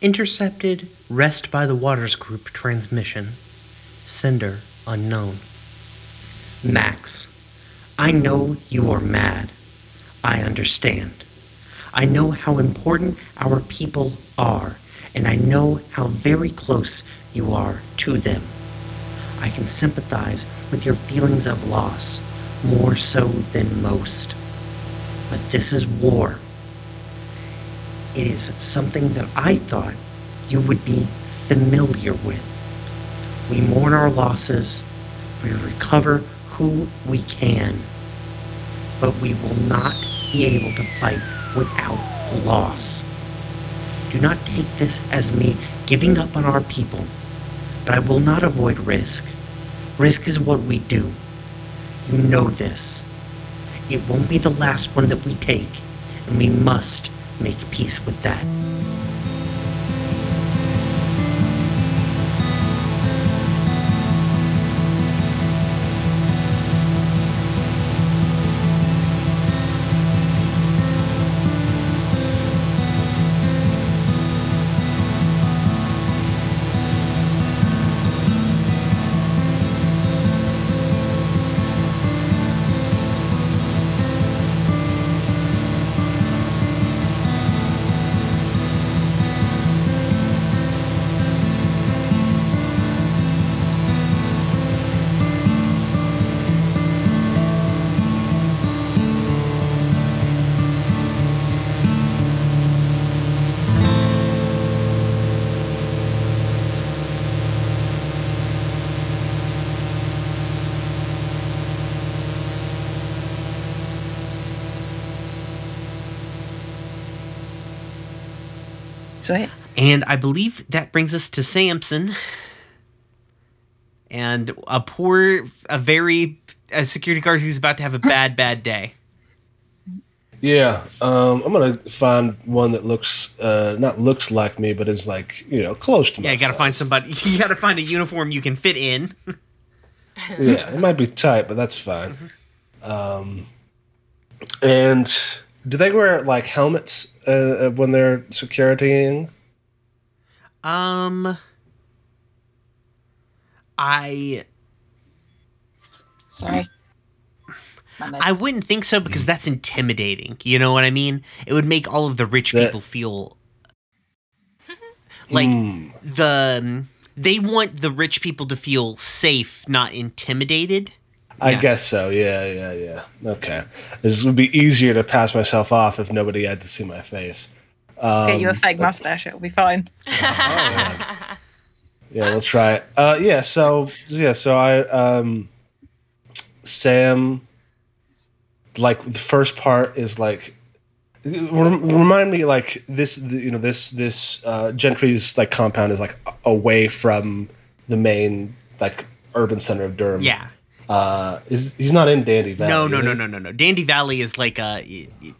Intercepted Rest by the Waters Group transmission. Sender unknown. Max, I know you are mad. I understand. I know how important our people are, and I know how very close you are to them. I can sympathize with your feelings of loss more so than most. But this is war. It is something that I thought you would be familiar with. We mourn our losses, we recover who we can, but we will not be able to fight without loss. Do not take this as me giving up on our people, but I will not avoid risk. Risk is what we do. You know this. It won't be the last one that we take, and we must make peace with that. Sweet. And I believe that brings us to Samson. And a poor, a very, a security guard who's about to have a bad, bad day. Yeah, um, I'm gonna find one that looks uh, not looks like me, but is like you know close to me. Yeah, you gotta find somebody, you gotta find a uniform you can fit in. yeah, it might be tight, but that's fine. Um, and do they wear like helmets uh, when they're securitying? Um, I Sorry. It's my meds. I wouldn't think so because that's intimidating. You know what I mean? It would make all of the rich That- people feel like Hmm. the they want the rich people to feel safe, not intimidated. I Yeah. guess so. Yeah, yeah, yeah. Okay, this would be easier to pass myself off if nobody had to see my face. Get you a fake mustache, it'll be fine. Yeah, let's try it. Uh, yeah, so yeah, so I um, Sam, like the first part is like remind me like this you know this this uh, Gentry's like compound is like away from the main like urban center of Durham. Yeah. Uh, is he's not in Dandy Valley? No, no, no, no, no, no. Dandy Valley is like uh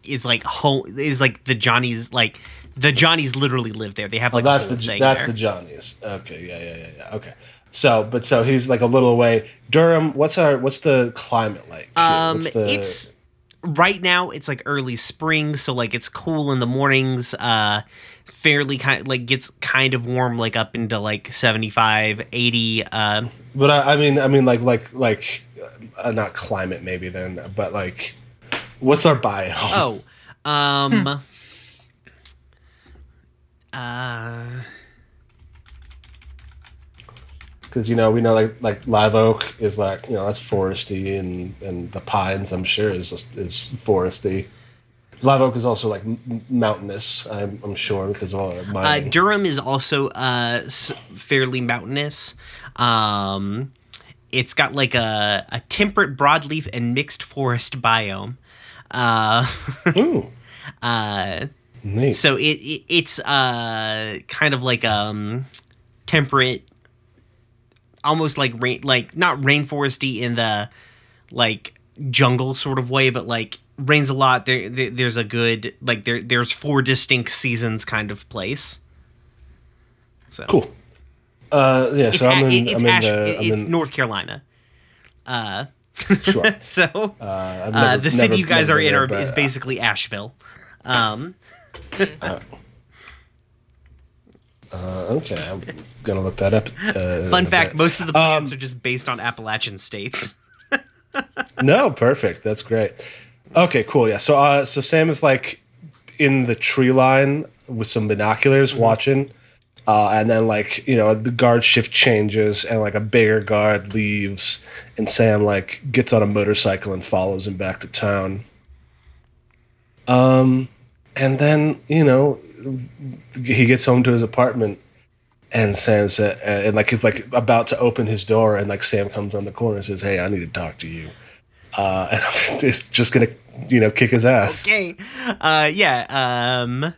is like home is like the Johnnies like the Johnnies literally live there. They have like Oh, that's a the that's there. the Johnnies. Okay, yeah, yeah, yeah, yeah. Okay, so but so he's like a little away. Durham, what's our what's the climate like? Um, the- it's right now. It's like early spring, so like it's cool in the mornings. Uh, fairly kind like gets kind of warm, like up into like 75, 80. Uh, But I, I mean, I mean, like, like, like, uh, not climate maybe then, but like, what's our biome? oh, um, uh, because you know we know like like live oak is like you know that's foresty, and and the pines I'm sure is just is foresty. Live oak is also like mountainous. I'm, I'm sure because of all uh, mining. Durham is also uh fairly mountainous. Um, it's got like a a temperate broadleaf and mixed forest biome. Uh, Ooh, uh. neat. so it, it it's uh kind of like um temperate almost like rain like not rainforesty in the like jungle sort of way but like rains a lot there, there there's a good like there there's four distinct seasons kind of place so cool. Uh, yeah, it's, so I'm in. it's, I'm in Ash- the. I'm it's in, north carolina uh sure. so Uh, I've uh, the city never- you guys are in been are, but, uh, basically asheville um Uh, okay, I'm gonna look that up. Uh, Fun fact: most of the plants Um, are just based on Appalachian states. no, perfect. That's great. Okay, cool. Yeah. So, uh, so Sam is like in the tree line with some binoculars watching, uh, and then like you know the guard shift changes, and like a bigger guard leaves, and Sam like gets on a motorcycle and follows him back to town. Um, and then you know he gets home to his apartment. And Sam's uh, and like it's like about to open his door, and like Sam comes around the corner and says, "Hey, I need to talk to you." Uh, and I'm just, just gonna, you know, kick his ass. Okay, uh, yeah. Um,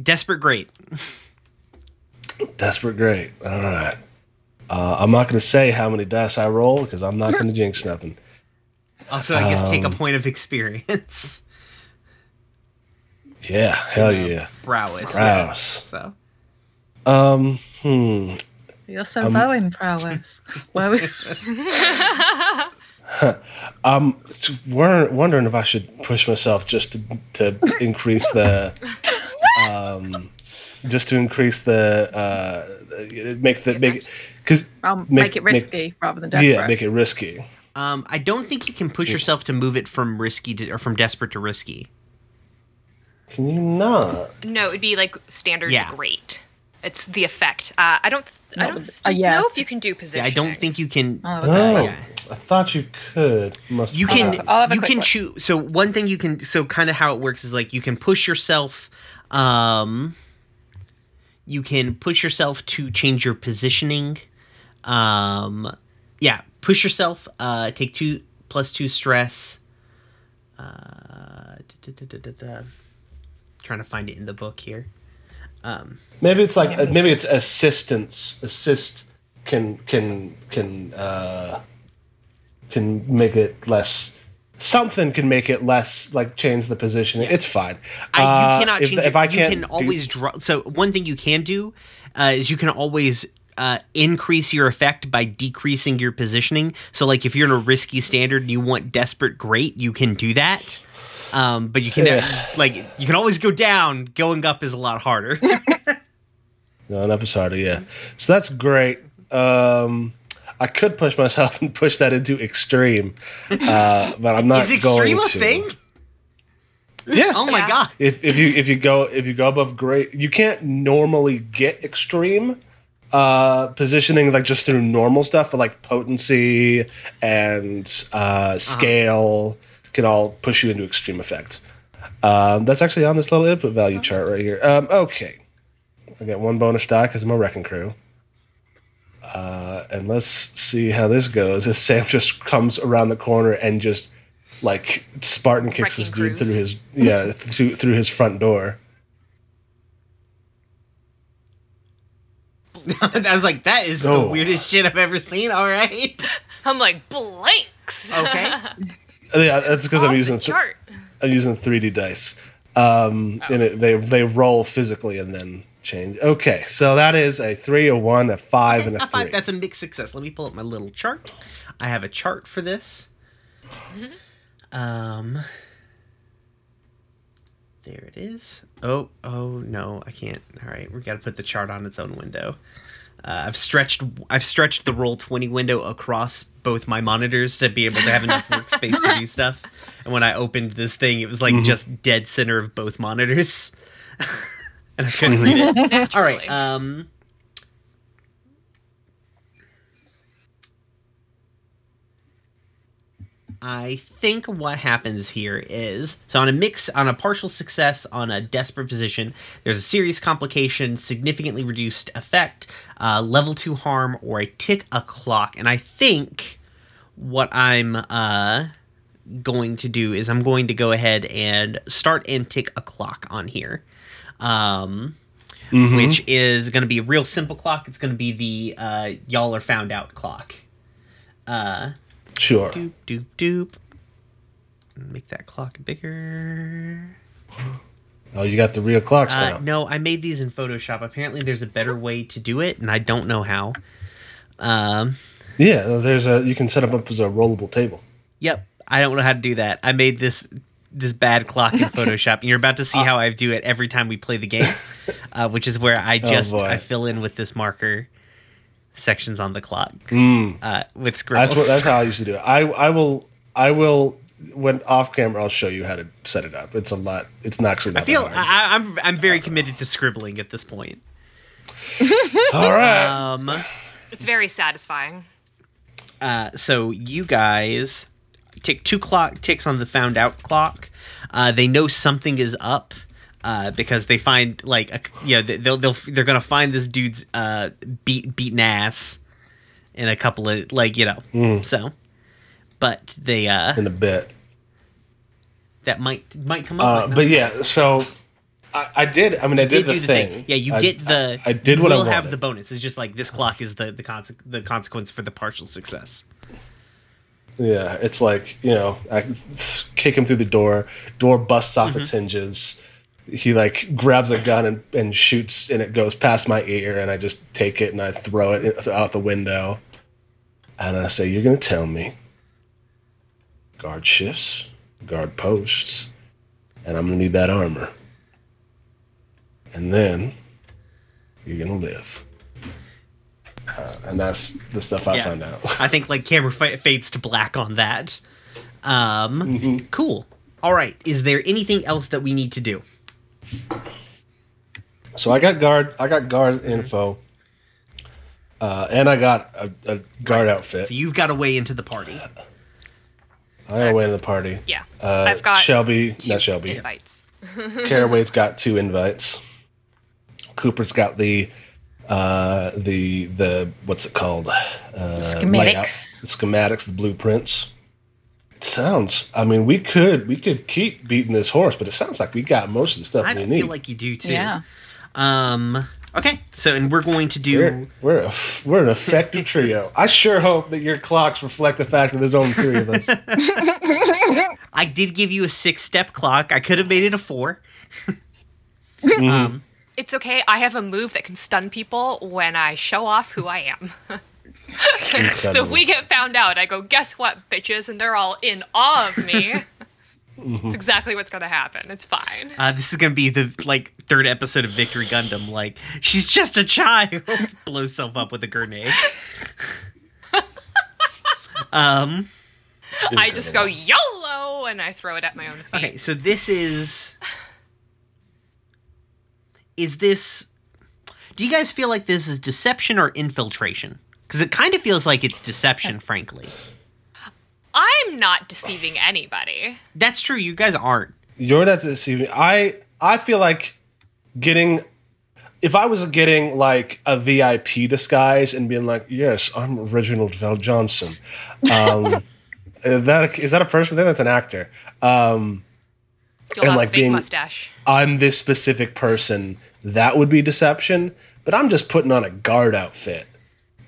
desperate, great. Desperate, great. All right. Uh, I'm not gonna say how many dice I roll because I'm not gonna jinx nothing. Also, I guess take a Um, point of experience. Yeah, hell yeah, Prowess. yeah. Prowess. So Um, hmm. You're so low in prowess. Where we- I'm wondering if I should push myself just to to increase the, um, just to increase the uh, make the make because I'll make, it risky rather than desperate. yeah make it risky. Um, I don't think you can push yourself to move it from risky to, or from desperate to risky. Can you not? No, it'd be like standard Yeah. great. It's the effect. Uh, I don't. I No, don't uh, yeah. know if you can do Yeah, position. I don't think you can. Oh, okay. Oh, yeah. I thought you could. Must You can I'll have a you can choose. So one thing you can so kind of how it works is like you can push yourself. Um, you can push yourself to change your positioning. Um, yeah, push yourself. Uh, take two plus two stress. Uh, da, da, da, da, da. Trying to find it in the book here. Maybe it's like uh, maybe it's assistance. Assist can can can uh, can make it less. Something can make it less like change the positioning. It's fine. I, Uh, you cannot if, change. if it. I you can't you can do- always draw. So one thing you can do uh, is you can always uh, increase your effect by decreasing your positioning. So like if you're in a risky standard and you want desperate great, you can do that. Um, but you can like you can always go down. Going up is a lot harder. No, up is harder. Yeah, so that's great. Um, I could push myself and push that into extreme, uh, but I'm not is extreme going a to. thing? Yeah. Oh my Yeah. god! if if you if you go if you go above great, you can't normally get extreme uh positioning like just through normal stuff, but like potency and uh scale can all push you into extreme effects. Um, that's actually on this little input value chart right here. Um, okay, I got one bonus die because I'm a wrecking crew. Uh, and let's see how this goes. As Sam just comes around the corner and just like Spartan kicks this dude crews. through his yeah through, through his front door. I was like, that is the Oh. weirdest shit I've ever seen. All right, I'm like blanks. okay. Yeah, that's because I'm using th- I'm using 3D dice. Um, and it, they they roll physically and then change. Okay, so that is a three, a one, a five, and a A three. five. That's a mixed success. Let me pull up my little chart. I have a chart for this. Um, there it is. Oh, oh no, I can't. All right, we got to put the chart on its own window. Uh, I've stretched. I've stretched the Roll20 window across both my monitors to be able to have enough workspace to do stuff. And when I opened this thing, it was like just dead center of both monitors, and I couldn't read it. All right. Um. I think what happens here is so on a mix on a partial success on a desperate position, there's a serious complication, significantly reduced effect, uh, level two harm, or a tick a clock. And I think what I'm uh, going to do is I'm going to go ahead and start and tick a clock on here. Um, which is going to be a real simple clock. It's going to be the uh, y'all are found out clock. Sure. Doop doop doop. Make that clock bigger. Oh, you got the real clocks Uh, now. no, I made these in Photoshop. Apparently, there's a better way to do it, and I don't know how. Um, Yeah, there's a you can set them up as a rollable table. yep, I don't know how to do that. I made this this bad clock in Photoshop, and you're about to see how I do it every time we play the game, uh, which is where I just boy. I fill in with this marker sections on the clock uh, with scribbles. That's what. That's how I used to do it. I I will I will when off camera I'll show you how to set it up. It's a lot. It's not actually. Not I feel that hard. I, I'm I'm very committed to scribbling at this point. All right. Um, It's very satisfying. uh, so you guys tick two clock ticks on the found out clock. Uh, they know something is up. Uh, because they find like a, you know they- they'll, they'll they're gonna find this dude's uh beat beaten ass in a couple of like you know so but they uh in a bit. that might might come up Uh, but yeah, so I, I did. I mean, I did, did the, do the thing. thing. Yeah, you I- get the. I, I did what I will wanted. have the bonus. It's just like this clock is the the, conse- the consequence for the partial success. Yeah, it's like you know, I kick him through the door. Door busts off Mm-hmm. its hinges. He like grabs a gun and, and shoots, and it goes past my ear, and I just take it and I throw it out the window. And I say, "You're gonna tell me guard shifts, guard posts, and I'm gonna need that armor, and then you're gonna live." Uh, and that's the stuff I Yeah. found out. I think like camera fa- fades to black on that. Um, Mm-hmm. cool. All right. Is there anything else that we need to do? So I got guard. I got guard info, uh, and I got a, a guard outfit. So you've got a way into the party. I got a way into the party. Yeah. Uh, I've got Shelby, two not Shelby. invites. Caraway's got two invites. Cooper's got the uh, the the what's it called? Uh, Schematics. layout. The schematics, the blueprints. It sounds. I mean, we could we could keep beating this horse, but it sounds like we got most of the stuff I we need. I feel like you do too. Yeah. Um. Okay. So and we're going to do. We're we're, a, we're an effective trio. I sure hope that your clocks reflect the fact that there's only three of us. I did give you a six step clock. I could have made it a four. um It's okay. I have a move that can stun people when I show off who I am. so if we get found out, I go, guess what, bitches? And they're all in awe of me. It's exactly what's going to happen. It's fine. Uh, this is gonna be the like third episode of Victory Gundam. Like she's just a child, blows herself up with a grenade. um. I just go YOLO and I throw it at my own feet. Okay, so this is. Is this. Do you guys feel like this is deception or infiltration? Because it kind of feels like it's deception, frankly. I'm not deceiving anybody. That's true. You guys aren't. You're not deceiving. I I feel like getting if I was getting like a VIP disguise and being like, yes, I'm Reginald VelJohnson. Um, is that is that a person? I think that's an actor. Um, You'll And, have like, a fake being- mustache. I'm this specific person. That would be deception. But I'm just putting on a guard outfit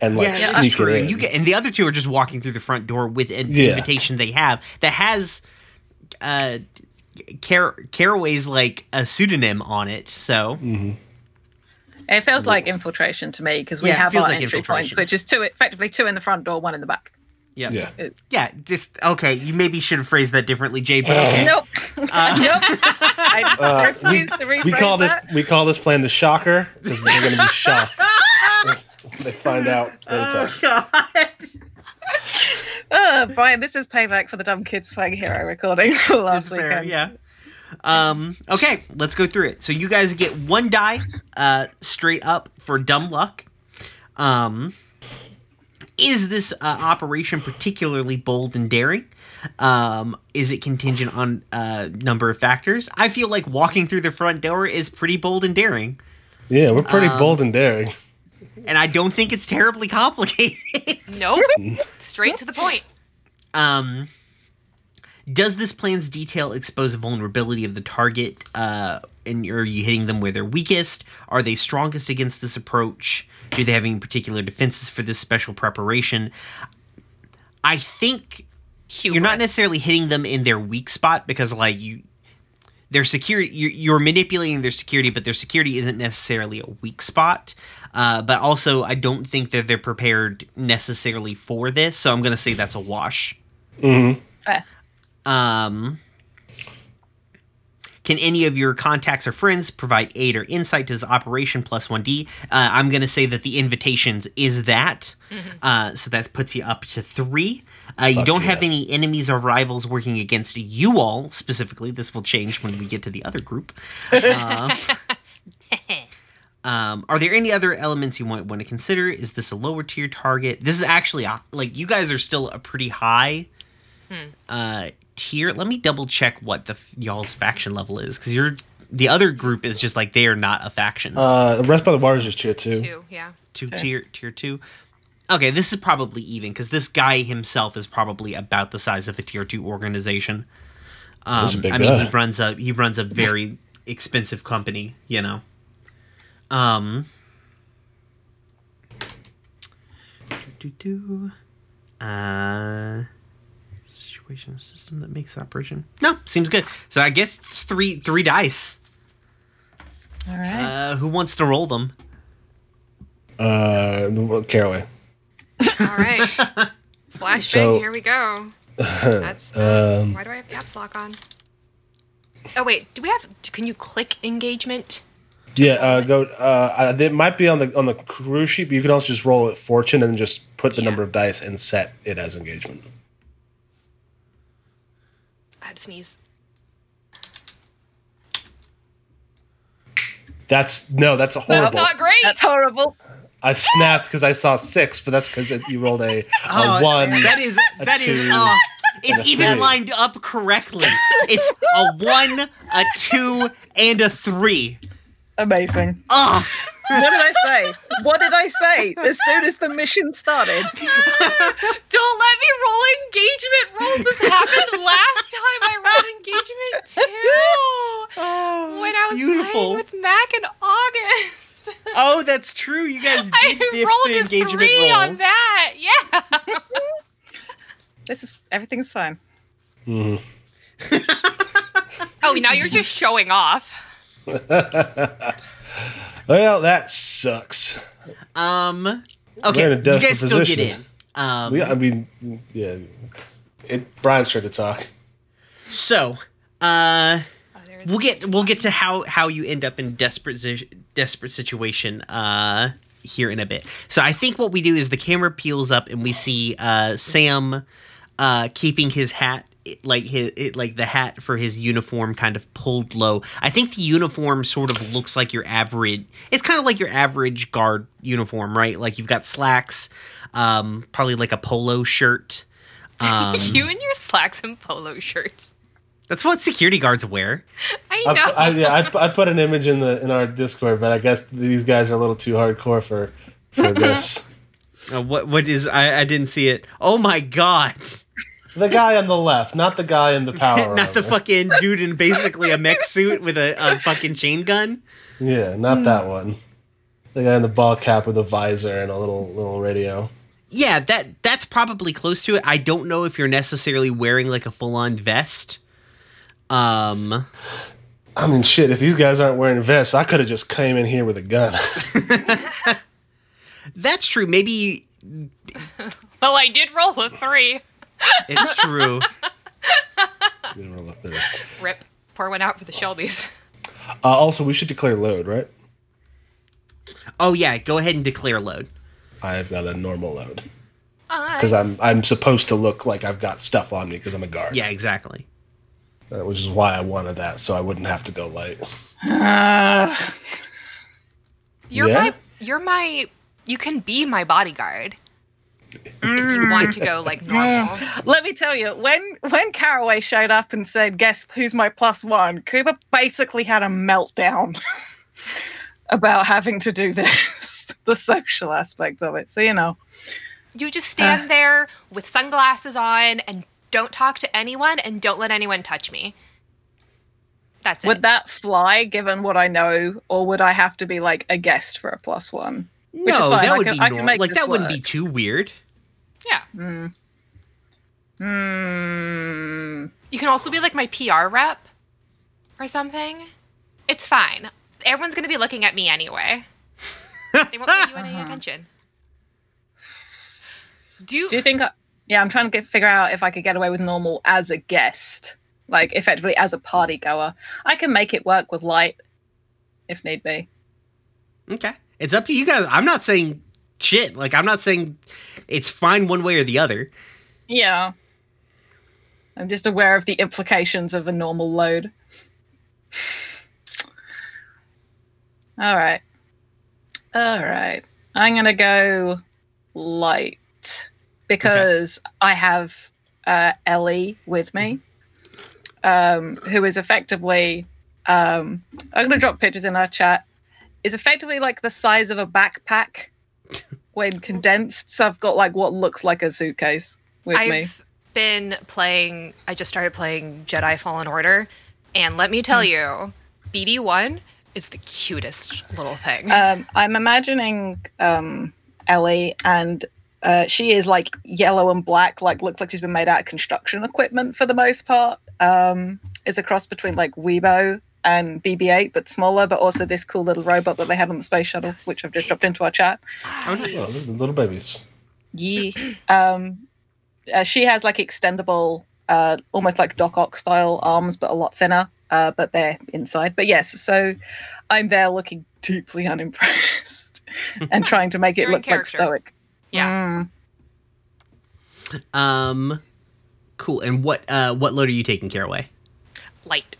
and like yeah, that's sneaking true. in. And you get, and the other two are just walking through the front door with an Yeah. invitation they have that has uh Car- Caraway's like a pseudonym on it. So It feels like infiltration to me because we Yeah, have our like entry points, which is two, effectively two in the front door, one in the back. yeah, yeah. yeah. Just okay. You maybe should have phrased that differently, Jade. But okay. Nope. nope. I refuse to rephrase Uh, We call this we call this plan the shocker because we're going to be shocked. when they find out that it's us. Uh, Brian, this is payback for the dumb kids playing Hero recording last Fair, weekend. yeah. Um, okay, let's go through it. So you guys get one die uh, straight up for dumb luck. Um, is this uh, operation particularly bold and daring? Um, is it contingent on a uh, number of factors? I feel like walking through the front door is pretty bold and daring, Yeah, we're pretty Um, bold and daring. And I don't think it's terribly complicated. Nope. Straight to the point. Um, does this plan's detail expose a vulnerability of the target? Uh, and are you hitting them where they're weakest? Are they strongest against this approach? Do they have any particular defenses for this special preparation? I think you're not necessarily hitting them in their weak spot because, like, you, their security, you're, you're manipulating their security, but their security isn't necessarily a weak spot. Uh, but also, I don't think that they're prepared necessarily for this, so I'm going to say that's a wash. Fair. Um, can any of your contacts or friends provide aid or insight to this operation plus 1d? Uh, I'm going to say that the invitations is that. Uh, so that puts you up to three. Uh, you don't have any enemies or rivals working against you all specifically. This will change when we get to the other group. Uh, um, are there any other elements you might want to consider? Is this a lower tier target? This is actually a, like you guys are still a pretty high uh, tier. Let me double check what the f- y'all's faction level is because you're the other group is just like they are not a faction. Uh, the Rest by the Waters is tier two. Two, yeah. two tier tier two. Okay, this is probably even because this guy himself is probably about the size of a tier two organization. Um, He's a big I mean, he runs a he runs a very expensive company, you know. Um. Do, do, do. Uh. Situation system that makes operation. No, seems good. So I guess it's three three dice. All right. Uh, who wants to roll them? Uh, well, Caraway. All right. Flashbang, So- here we go. That's the, Um, why do I have caps lock on? Oh wait, do we have? Can you click engagement? Yeah, uh, go. Uh, uh, it might be on the on the crew sheet, but you can also just roll it fortune and then just put the Yeah. number of dice and set it as engagement. I had to sneeze. That's no, that's a horrible. Not great. That's horrible. I snapped because I saw six, but that's because you rolled a, a Oh, one. That is that is. two, Uh, it's even three. lined up correctly. It's a one, a two, and a three. Amazing. Oh, What did I say? What did I say? As soon as the mission started. Don't let me roll engagement rolls. This happened last time I rolled engagement too. when I was beautiful. playing with Mac in August. oh, that's true. You guys did I biff rolled the a engagement three roll. on that. Yeah. This is everything's fine. Oh, now you're just showing off. Well, that sucks. Um. Okay, you desperate guys still get in. Um. We, I mean, yeah. It, Brian's trying to talk. So, uh. We'll get we'll get to how how you end up in desperate desperate situation uh here in a bit. So I think what we do is the camera peels up and we see uh Sam uh keeping his hat like his it, like the hat for his uniform kind of pulled low. I think the uniform sort of looks like your average it's kind of like your average guard uniform, right? Like you've got slacks, um probably like a polo shirt. Um You and your slacks and polo shirts. That's what security guards wear. I I, know. I, yeah, I, I put an image in the in our Discord, but I guess these guys are a little too hardcore for for this. Uh, what what is I, I didn't see it. Oh my god. The guy on the left, not the guy in the power. Not the fucking dude in basically a mech suit with a, a fucking chain gun. Yeah, not that one. The guy in the ball cap with a visor and a little little radio. Yeah, that that's probably close to it. I don't know if you're necessarily wearing like a full on vest. Um I mean, shit. If these guys aren't wearing vests, I could have just came in here with a gun. that's true. Maybe well, I did roll a three. it's true. You roll a third. Rip. Pour one out for the Shelbys. Uh, also, we should declare load, right? Oh yeah, go ahead and declare load. I've got a normal load because I'm I'm supposed to look like I've got stuff on me because I'm a guard. Yeah, exactly. Uh, which is why I wanted that, so I wouldn't have to go light. You're Yeah? my you're my you can be my bodyguard. If you want to go like normal. Let me tell you, when when Caraway showed up and said, "Guess who's my plus one?" Cooper basically had a meltdown about having to do this, the social aspect of it. So you know, You just stand there with sunglasses on and don't talk to anyone and don't let anyone touch me. That's it. would that fly given what I know, or would I have to be like a guest for a plus one? Which is no, fine, that I would can- be normal. make Like this that wouldn't be too weird. yeah. Hmm. You can also be like my PR rep or something. It's fine. Everyone's going to be looking at me anyway. they won't pay you any attention. Do, Do you think? I, yeah, I'm trying to get, figure out if I could get away with normal as a guest. like effectively as a party goer. I can make it work with light if need be. Okay. It's up to you guys. I'm not saying shit. Like I'm not saying it's fine one way or the other. Yeah. I'm just aware of the implications of a normal load. All right. All right. I'm going to go light because I have uh, Ellie with me, um, who is effectively, um, I'm going to drop pictures in our chat, is effectively like the size of a backpack when condensed. So I've got like what looks like a suitcase with me. I've me. been playing. I just started playing Jedi Fallen Order, and let me tell you, BD-1 is the cutest little thing. Um, I'm imagining um, Ellie, and uh, she is like yellow and black, like looks like she's been made out of construction equipment for the most part. Um, is a cross between like Weebo and BB-8, but smaller, but also this cool little robot that they had on the space shuttle, which I've just dropped into our chat. Oh, the little babies. Yeah. Um, uh, she has like extendable, uh, almost like Doc Ock style arms, but a lot thinner. Uh, but they're inside. But yes, so I'm there looking deeply unimpressed and trying to make it You're look like stoic. Yeah. Mm. Um cool. And what uh what load are you taking Caraway? Light.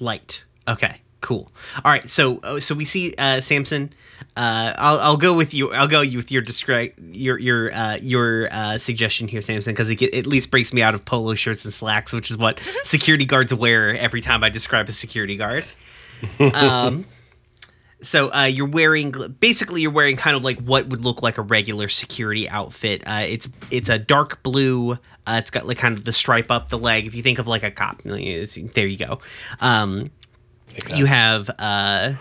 Light. Okay. Cool. All right. So uh, so we see uh Samson uh I'll I'll go with you I'll go with your describe your your uh your uh suggestion here Samson because it at least breaks me out of polo shirts and slacks which is what security guards wear every time I describe a security guard. Um so uh, you're wearing basically you're wearing kind of like what would look like a regular security outfit. Uh, it's it's a dark blue. Uh, it's got like kind of the stripe up the leg. If you think of like a cop, there you go. Um, you have uh,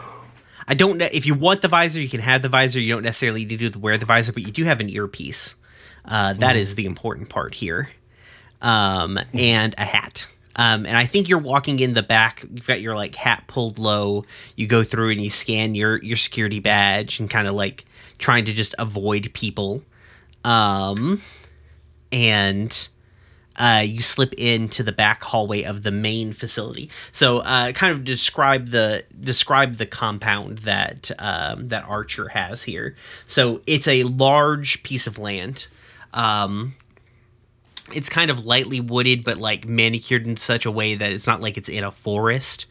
I don't know if you want the visor, you can have the visor. You don't necessarily need to wear the visor, but you do have an earpiece. Uh, that is the important part here, um, and a hat. Um, and I think you're walking in the back. You've got your like hat pulled low. You go through and you scan your your security badge and kind of like trying to just avoid people. Um, and uh, you slip into the back hallway of the main facility. So, uh, kind of describe the describe the compound that um, that Archer has here. So, it's a large piece of land. Um, it's kind of lightly wooded, but like manicured in such a way that it's not like it's in a forest.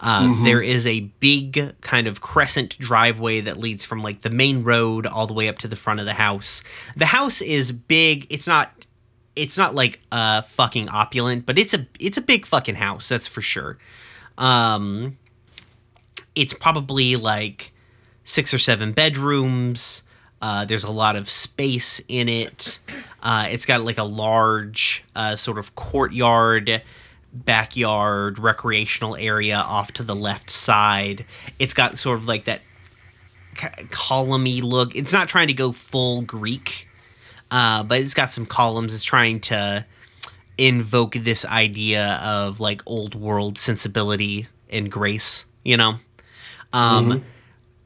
Um, There is a big kind of crescent driveway that leads from like the main road all the way up to the front of the house. The house is big. It's not. It's not like uh fucking opulent, but it's a it's a big fucking house. That's for sure. Um, it's probably like six or seven bedrooms. Uh, there's a lot of space in it. Uh, it's got like a large uh, sort of courtyard, backyard, recreational area off to the left side. It's got sort of like that c- columny look. It's not trying to go full Greek, uh, but it's got some columns. It's trying to invoke this idea of like old world sensibility and grace, you know? Um,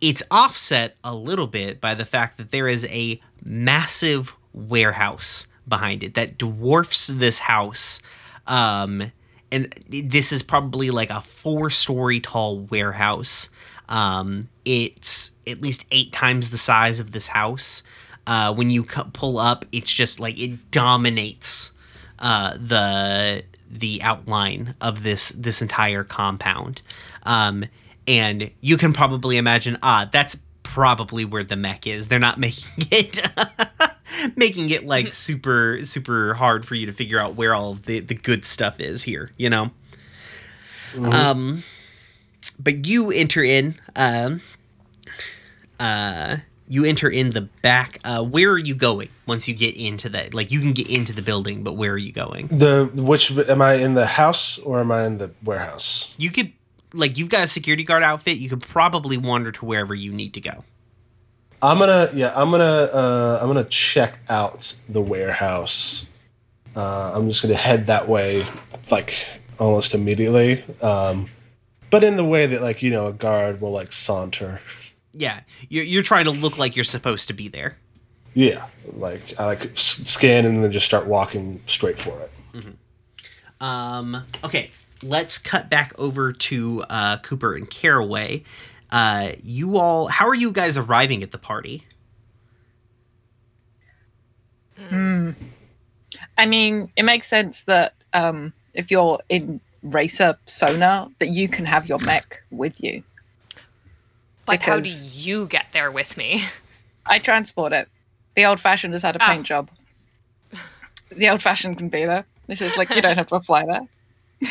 It's offset a little bit by the fact that there is a massive warehouse behind it that dwarfs this house. Um, and this is probably like a four story tall warehouse. Um, it's at least eight times the size of this house. Uh, when you cu- pull up, it's just like it dominates uh, the the outline of this this entire compound. Um, and you can probably imagine, ah, that's probably where the mech is. They're not making it making it like super super hard for you to figure out where all of the the good stuff is here, you know. Um but you enter in um uh you enter in the back uh where are you going once you get into that like you can get into the building but where are you going? The which am I in the house or am I in the warehouse? you could like you've got a security guard outfit. You could probably wander to wherever you need to go I'm gonna yeah I'm gonna uh, I'm gonna check out the warehouse. Uh, I'm just gonna head that way like almost immediately, um, but in the way that like you know a guard will like saunter. yeah you're, you're trying to look like you're supposed to be there Yeah, like I like scan and then just start walking straight for it. Um, okay. let's cut back over to uh, Cooper and Caraway. Uh, you all, how are you guys arriving at the party? I mean, it makes sense that um, if you're in racer sonar, that you can have your mech with you. But how do Because- you get there with me? I transport it. The old fashioned has had a Oh. paint job. The old fashioned can be there. It's just like you don't have to fly there.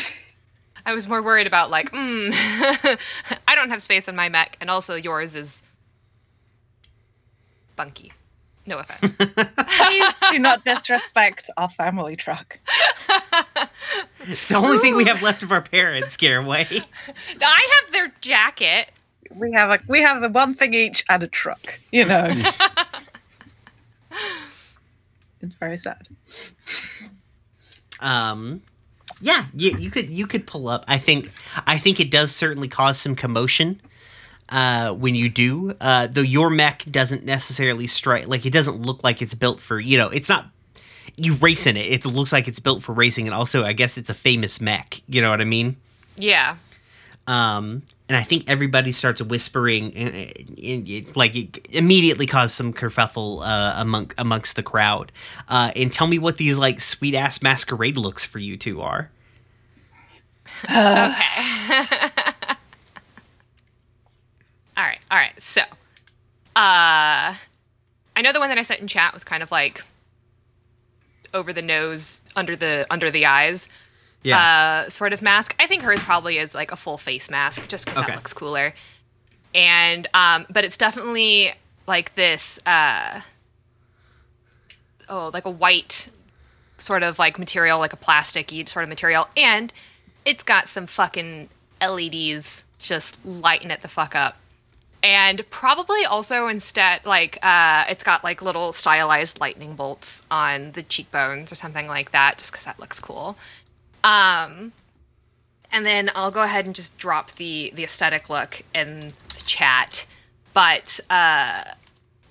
I was more worried about like, mm, I don't have space on my mech, and also yours is bunky. No offense. Please do not disrespect our family truck. It's the only thing we have left of our parents, Caraway. I have their jacket. We have a we have the one thing each and a truck. You know. it's very sad. um yeah you, you could you could pull up i think i think it does certainly cause some commotion uh when you do uh though your mech doesn't necessarily strike like it doesn't look like it's built for you know it's not you race in it it looks like it's built for racing and also i guess it's a famous mech you know what i mean Yeah. Um and I think everybody starts whispering, and, and it, like it immediately caused some kerfuffle uh, among amongst the crowd. Uh, and tell me what these like sweet ass masquerade looks for you two are. Okay. all right. All right. So, uh, I know the one that I sent in chat was kind of like over the nose, under the under the eyes, uh, sort of mask. I think hers probably is like a full face mask, just because Okay. that looks cooler. And um, but it's definitely like this. Uh, oh, like a white sort of like material, like a plasticky sort of material, and it's got some fucking LEDs just lighting it the fuck up. And probably also instead, like, uh, it's got like little stylized lightning bolts on the cheekbones or something like that, just because that looks cool. Um, and then I'll go ahead and just drop the the aesthetic look in the chat. But uh,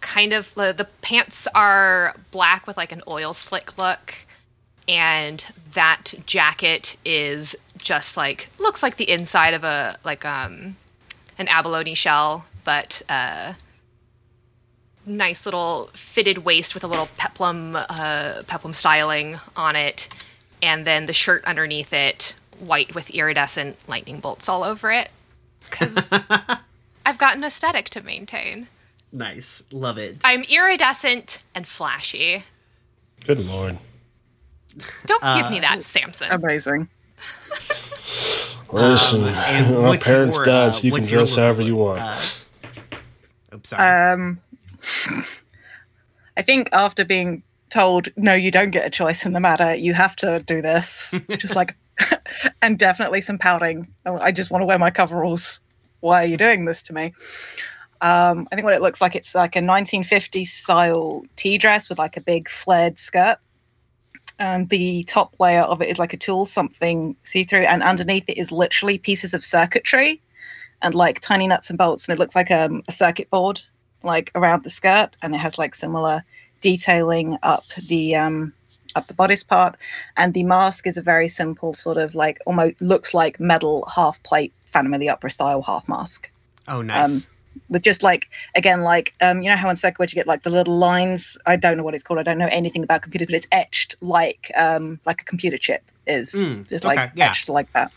kind of the, the pants are black with like an oil slick look and that jacket is just like looks like the inside of a like um an abalone shell but uh nice little fitted waist with a little peplum uh peplum styling on it and then the shirt underneath it white with iridescent lightning bolts all over it cuz I've got an aesthetic to maintain. Nice, love it. I'm iridescent and flashy. Good lord. Don't give me that, Samson. Amazing. Listen, and my parents your, died, uh, so you can dress however you want. Uh, oops, sorry. Um, I think after being told no, you don't get a choice in the matter, you have to do this. just like, and definitely some pouting. Oh, I just want to wear my coveralls. Why are you doing this to me? Um, I think what it looks like, it's like a 1950s style tea dress with like a big flared skirt. And the top layer of it is like a tulle, something see through, and underneath it is literally pieces of circuitry and like tiny nuts and bolts. And it looks like um, a circuit board like around the skirt, and it has like similar detailing up the um, up the bodice part. And the mask is a very simple sort of like almost looks like metal half plate Phantom of the Opera style half mask oh, nice. um, with just like again like um you know how circuit board you get like the little lines i don't know what it's called i don't know anything about computers but it's etched like um like a computer chip is Mm, just okay, like yeah. etched like that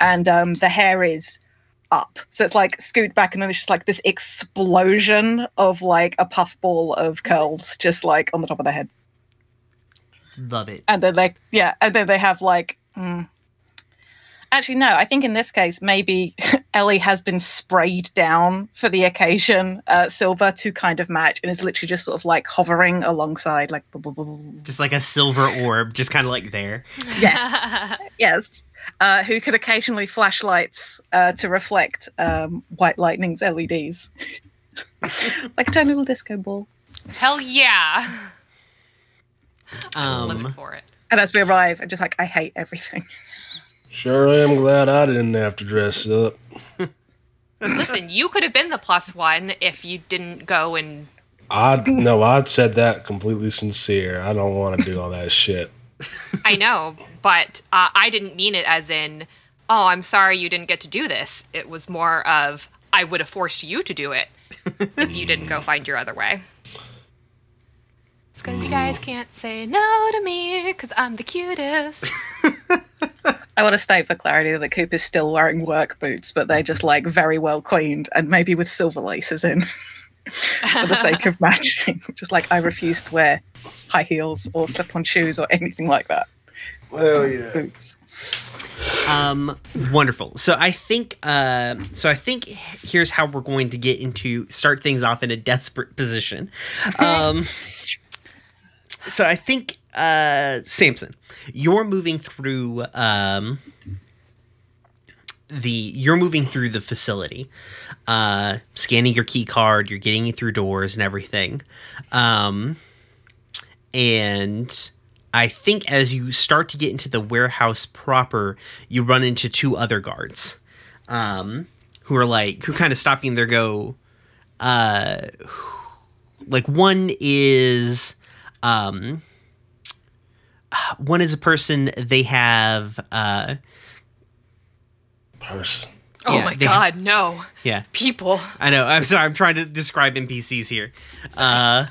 and um the hair is up so it's like scoot back and then it's just like this explosion of like a puffball of curls just like on the top of the head love it. and then they yeah and then they have like mm. Actually no i think in this case maybe ellie has been sprayed down for the occasion uh, silver to kind of match and is literally just sort of like hovering alongside like blah, blah, blah, blah. Just like a silver orb, just kind of like there. yes yes uh, who could occasionally flash lights uh, to reflect um, white lightning's leds like a tiny little disco ball Hell yeah. I'm living Um, for it. and as we arrive i'm just like i hate everything Sure I am glad I didn't have to dress up. Listen, you could have been the plus one if you didn't go and I no, I said that completely sincere. I don't want to do all that shit. I know, but uh, I didn't mean it as in, oh, I'm sorry you didn't get to do this. It was more of, I would have forced you to do it if you didn't go find your other way. It's because you guys can't say no to me because I'm the cutest. I want to state for clarity that Coop is still wearing work boots, but they're just like very well cleaned and maybe with silver laces in for the sake of matching. Just like I refuse to wear high heels or slip on shoes or anything like that. Hell yeah. Boots. Um, wonderful. So I think, uh, so I think here's how we're going to get into start things off in a desperate position. Um, so I think, uh, Samson, you're moving through, um, the you're moving through the facility, uh, scanning your key card. You're getting through doors and everything, um, and I think as you start to get into the warehouse proper, you run into two other guards, um, who are like who kind of stop you and go, uh, like one is, um, one is a person they have, uh, Person. oh Yeah, my they- god, no. yeah, People. I know. I'm sorry. I'm trying to describe NPCs here. Uh,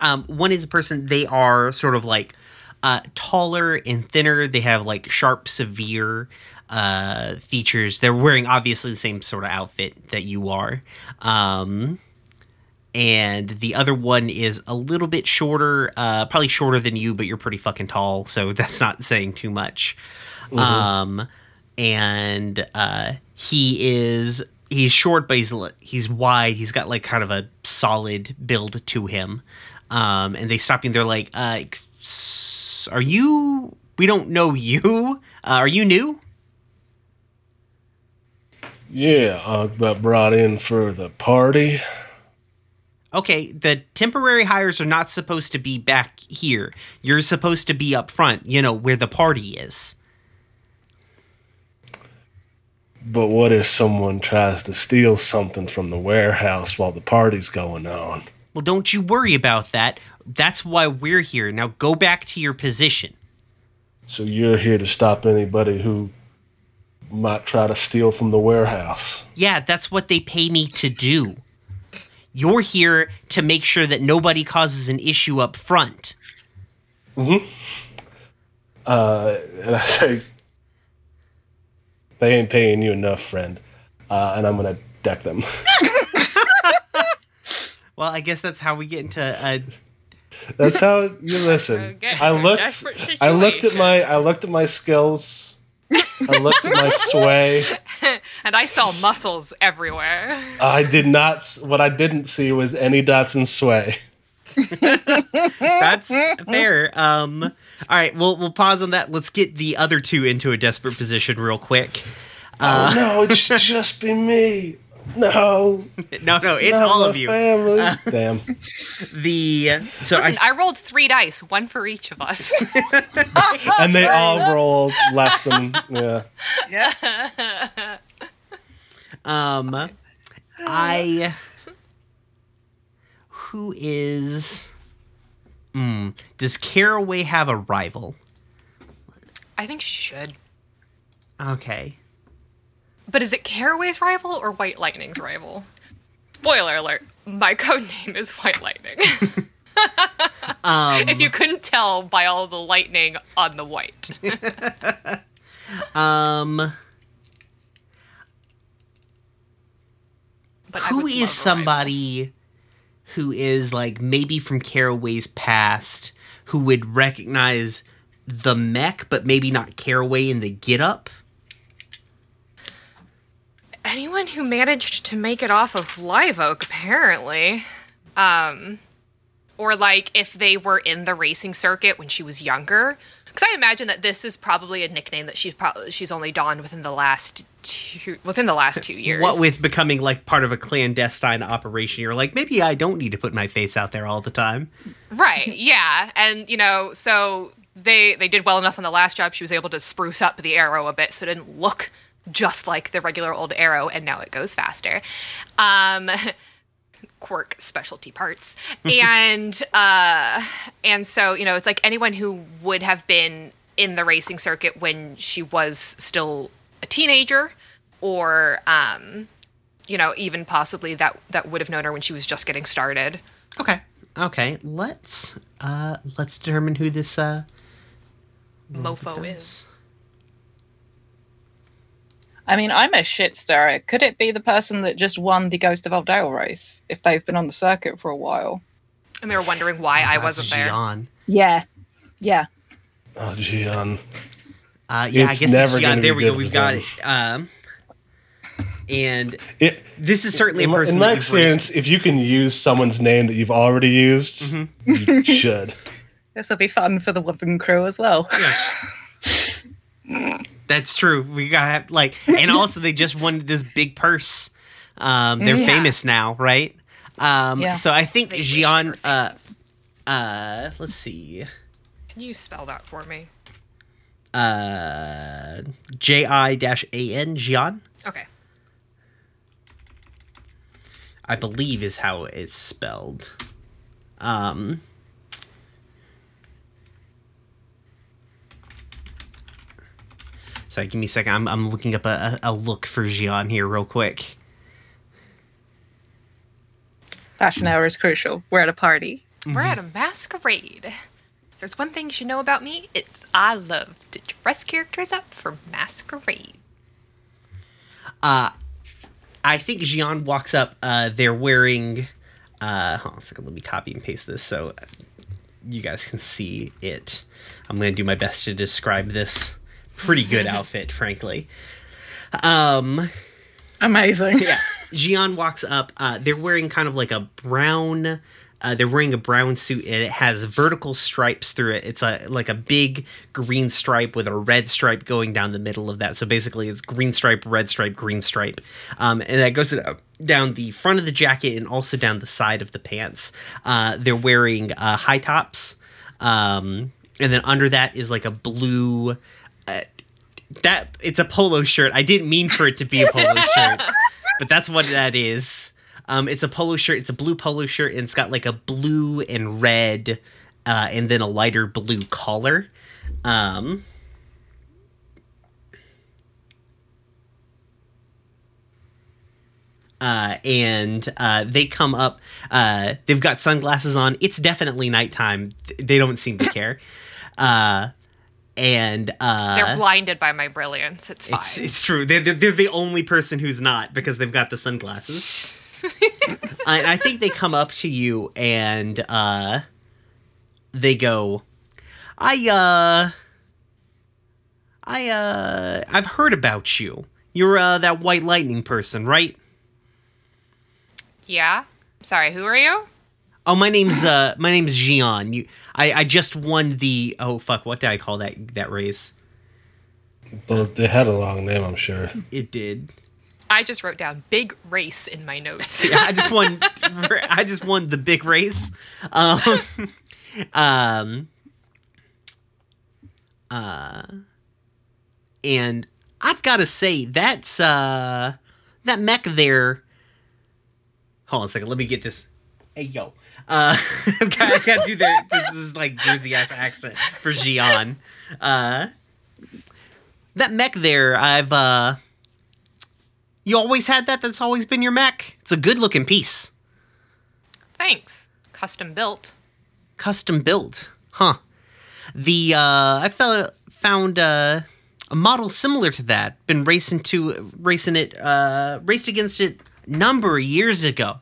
um, one is a person. They are sort of like uh, taller and thinner. They have like sharp, severe uh, features. They're wearing obviously the same sort of outfit that you are. Um, and the other one is a little bit shorter, uh, probably shorter than you, but you're pretty fucking tall, so that's not saying too much. Um, and uh, he is he's short, but he's he's wide. He's got like kind of a solid build to him. Um, and they stop you. and They're like, uh, "Are you? We don't know you. Uh, are you new?" Yeah, I got brought in for the party. Okay, the temporary hires are not supposed to be back here. You're supposed to be up front, you know, where the party is. But what if someone tries to steal something from the warehouse while the party's going on? Well, don't you worry about that. That's why we're here. Now go back to your position. So you're here to stop anybody who might try to steal from the warehouse. Yeah, that's what they pay me to do. You're here to make sure that nobody causes an issue up front. Mm-hmm. Uh and I say, they ain't paying you enough, friend. Uh, and I'm gonna deck them. Well, I guess that's how we get into uh That's how you listen. Okay, I looked. I looked at my. I looked at my skills. I looked at my sway. And I saw muscles everywhere. I did not. What I didn't see was any dots in sway. that's fair. Um all right, we'll we'll pause on that. Let's get the other two into a desperate position real quick. oh no, it should just be me. No, No, no, it's not all of you. Family. Damn. The so Listen, I I rolled three dice, one for each of us. And they all rolled less than. Yeah. Yeah. Um, I. Who is. Hmm. Does Caraway have a rival? I think she should. Okay. But is it Caraway's rival or White Lightning's rival? Spoiler alert, my code name is White Lightning. Um, if you couldn't tell by all the lightning on the white. um, But who is somebody who is like maybe from Caraway's past who would recognize the mech, but maybe not Caraway in the get up? Anyone who managed to make it off of Live Oak, apparently. Um, or like if they were in the racing circuit when she was younger. Because I imagine that this is probably a nickname that she's probably she's only donned within the last two within the last two years. What with becoming like part of a clandestine operation, you're like, maybe I don't need to put my face out there all the time. right? Yeah, and you know, so they they did well enough on the last job. She was able to spruce up the arrow a bit, so it didn't look just like the regular old arrow, and now it goes faster. Um, quirk specialty parts and uh and so you know it's like anyone who would have been in the racing circuit when she was still a teenager or um you know even possibly that that would have known her when she was just getting started Okay. Okay. Let's uh let's determine who this uh mofo is I mean, I'm a shit stirrer. Could it be the person that just won the Ghost of Eldale race if they've been on the circuit for a while? and they were wondering why i wasn't there Gian. Yeah. Yeah. Oh, Gian. Uh, yeah, It's I guess never it's Gian. There be we go. We've got him. it. Um, and It, this is certainly a in my, person in my that you've experience, if you can use someone's name that you've already used, Mm-hmm. you should. This will be fun for the weapon crew as well. That's true. We got like, and also they just won this big purse. Um, they're Yeah. famous now, right? Um, Yeah. so I think They Gian. Uh, uh, let's see. can you spell that for me Uh, J I dash A N Gian, okay I believe is how it's spelled. Um. Sorry, give me a second. I'm, I'm looking up a, a a look for Gian here, real quick. Fashion hour is crucial. We're at a party. We're at a masquerade. If There's one thing you should know about me. It's I love to dress characters up for masquerade. Uh, I think Gian walks up. Uh, they're wearing. Uh, hold on a second. Let me copy and paste this so you guys can see it. I'm going to do my best to describe this pretty good outfit, frankly. Um, Amazing. yeah. Gian walks up. Uh, they're wearing kind of like a brown. Uh, they're wearing a brown suit and it has vertical stripes through it. It's a like a big green stripe with a red stripe going down the middle of that. So basically, it's green stripe, red stripe, green stripe, um, and that goes uh, down the front of the jacket and also down the side of the pants. Uh, they're wearing uh, high tops, um, and then under that is like a blue. Uh, that it's a polo shirt. I didn't mean for it to be a polo shirt, but that's what that is. Um, it's a polo shirt. It's a blue polo shirt, and it's got like a blue and red, uh, and then a lighter blue collar. Um, uh, and uh, they come up. Uh, they've got sunglasses on. It's definitely nighttime. They don't seem to care. And uh, They're blinded by my brilliance. It's fine. it's it's true. They're, they're, they're the only person who's not because they've got the sunglasses. I, I think they come up to you and uh, they go, "I uh, I uh, I've heard about you. You're uh, that white lightning person, right? yeah. Sorry, who are you? Oh, my name's uh, my name's Gian. You, I, I just won the. Oh fuck, what did I call that that race? Well, they had a long name, I'm sure. It did. I just wrote down big race in my notes. Yeah, I just won. I just won the big race. Um, um, uh, and I've got to say that's uh that mech there. Hold on a second. Let me get this. Hey yo. Uh, I can't do the this is like Jersey ass accent for Gian. Uh, that mech there. I've uh. You always had that? That's always been your mech? It's a good looking piece. Thanks. Custom built. Custom built. Huh. The uh I found found uh a model similar to that. Been racing to racing it uh raced against it number of years ago.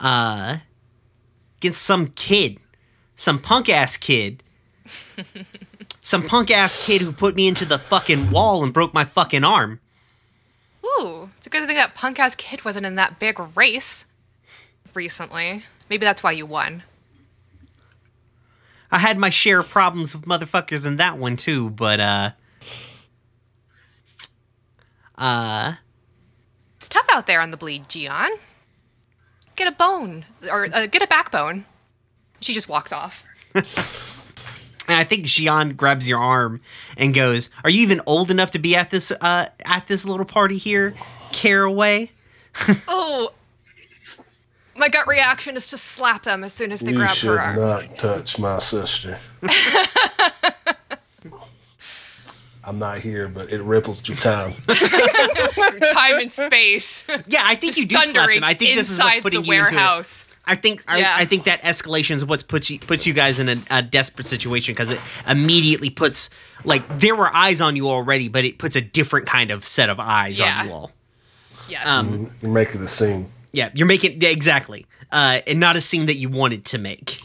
Uh against some kid. Some punk ass kid. some punk ass kid who put me into the fucking wall and broke my fucking arm. Ooh, it's a good thing that punk ass kid wasn't in that big race recently. Maybe that's why you won. I had my share of problems with motherfuckers in that one too, but uh uh It's tough out there on the bleed, Gian. Get a bone or uh, get a backbone. She just walks off. and I think Gian grabs your arm and goes, "Are you even old enough to be at this uh at this little party here, Caraway?" Oh, My gut reaction is to slap them as soon as they You grab her arm. You should not touch my sister. I'm not here, but it ripples through time. Time and space. Yeah, I think Just you do slap thundering them. I think this is what's putting the you into it. I think Yeah. I think that escalation is what's puts you puts you guys in a, a desperate situation because it immediately puts like there were eyes on you already, but it puts a different kind of set of eyes Yeah. on you all. Yes. Um, You're making a scene. Yeah, you're making yeah, exactly, uh, and not a scene that you wanted to make.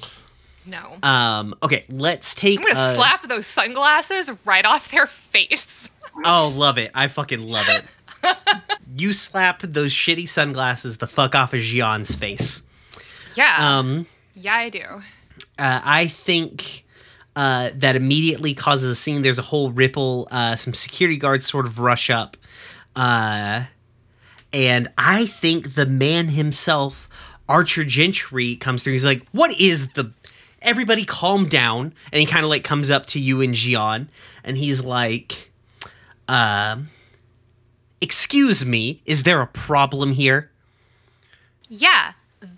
No. Um, okay, let's take. I'm gonna uh, slap those sunglasses right off their face. Oh, love it! I fucking love it. you slap those shitty sunglasses the fuck off of Gian's face. Yeah. Um, yeah, I do. uh, I think uh, that immediately causes a scene. There's a whole ripple. Uh, some security guards sort of rush up, uh, and I think the man himself, Archer Gentry, comes through. He's like, "What is the?" Everybody, calm down. And he kind of like comes up to you and Gian, and he's like, "Um, excuse me, is there a problem here?" Yeah,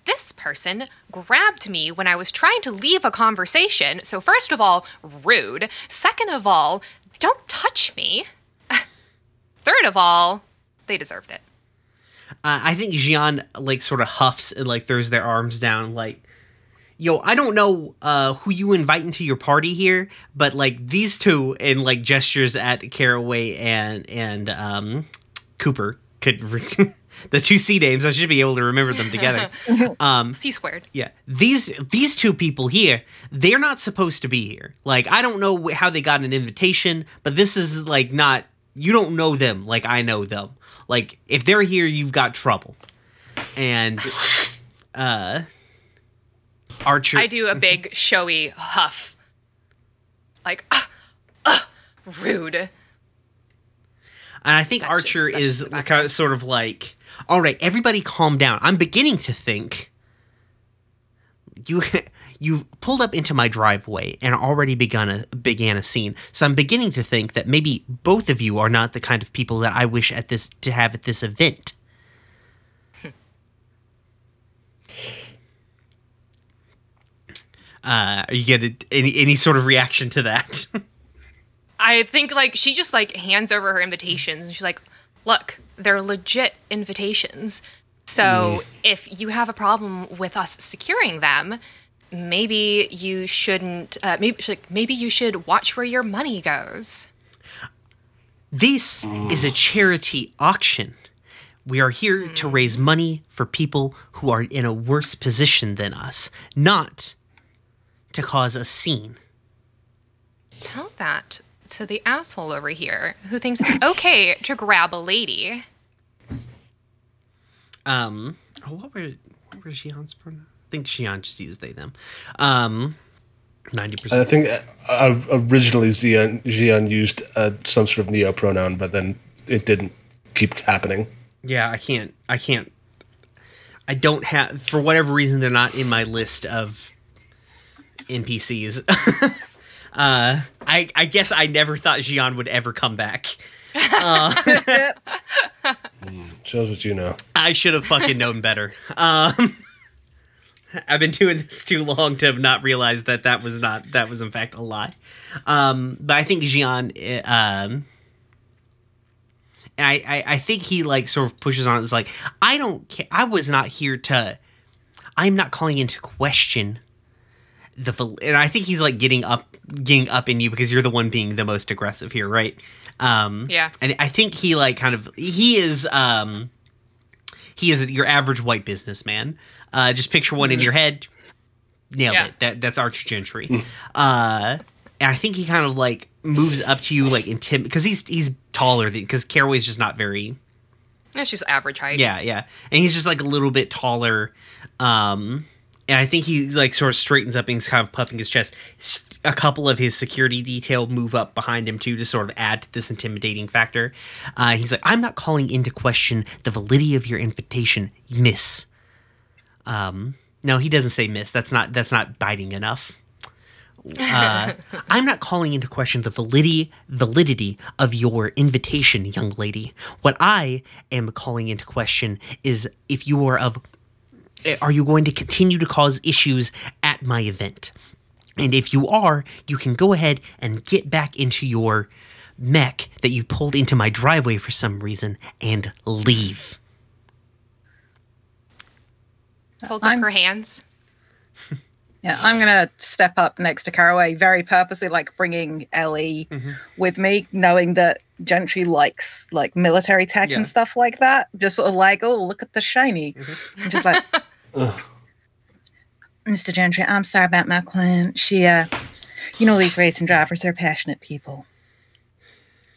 this person grabbed me when I was trying to leave a conversation. So, first of all, rude. Second of all, don't touch me. Third of all, they deserved it. Uh, I think Gian like sort of huffs and like throws their arms down, like, "Yo, I don't know uh, who you invite into your party here, but like these two and like gestures at Caraway and and um, Cooper could the two C names. I should be able to remember them together. C squared. Yeah, these these two people here, they're not supposed to be here. Like, I don't know how they got an invitation, but this is like not. You don't know them like I know them. Like, if they're here, you've got trouble. And uh, Archer, I do a big showy huff. Like, ah, ah, rude. and I think That's Archer is just background. kind of sort of like, all right, everybody, calm down. I'm beginning to think you you pulled up into my driveway and already begun a began a scene. So I'm beginning to think that maybe both of you are not the kind of people that I wish at this to have at this event. Uh, are you get any any sort of reaction to that? I think like she just like hands over her invitations and she's like, "Look, they're legit invitations. So if you have a problem with us securing them, maybe you shouldn't. Uh, maybe like, maybe you should watch where your money goes." This is a charity auction. We are here to raise money for people who are in a worse position than us, not to cause a scene. Tell that to the asshole over here who thinks it's okay to grab a lady. Um, oh, what were what were Gian's pronoun? I think Gian just used they them. Um, ninety percent. I think uh, originally Gian, Gian used uh, some sort of neo pronoun, but then it didn't keep happening. Yeah, I can't. I can't. I don't have for whatever reason they're not in my list of NPCs. uh, I I guess I never thought Gian would ever come back. Shows what you know. I should have fucking known better. Um, I've been doing this too long to have not realized that that was not that was in fact a lie. Um, but I think Gian, eh, um, and I, I I think he like sort of pushes on. It's like I don't care. I was not here to. I'm not calling into question the and I think he's like getting up getting up in you because you're the one being the most aggressive here, right? Um Yeah. And I think he like kind of he is um he is your average white businessman. Uh just picture one in your head. Nailed Yeah. it. That that's Archer Gentry. uh and I think he kind of like moves up to you like intim because he's he's taller than because Caraway's just not very It's just average height. yeah, yeah. And he's just like a little bit taller. Um and I think he like sort of straightens up and he's kind of puffing his chest. A couple of his security detail move up behind him too to sort of add to this intimidating factor. Uh, he's like, I'm not calling into question the validity of your invitation, miss. Um no, he doesn't say miss. That's not that's not biting enough. Uh, I'm not calling into question the validity validity of your invitation, young lady. What I am calling into question is if you are of Eh, are you going to continue to cause issues at my event? And if you are, you can go ahead and get back into your mech that you pulled into my driveway for some reason and leave. Holds up I'm- her hands. Yeah, I'm gonna step up next to Caraway, very purposely, like bringing Ellie mm-hmm. with me, knowing that Gentry likes like military tech Yeah. and stuff like that. Just sort of like, oh, look at the shiny. Mm-hmm. And Just like, Mr. Gentry, I'm sorry about my client. She, uh, you know, these racing drivers, they're passionate people.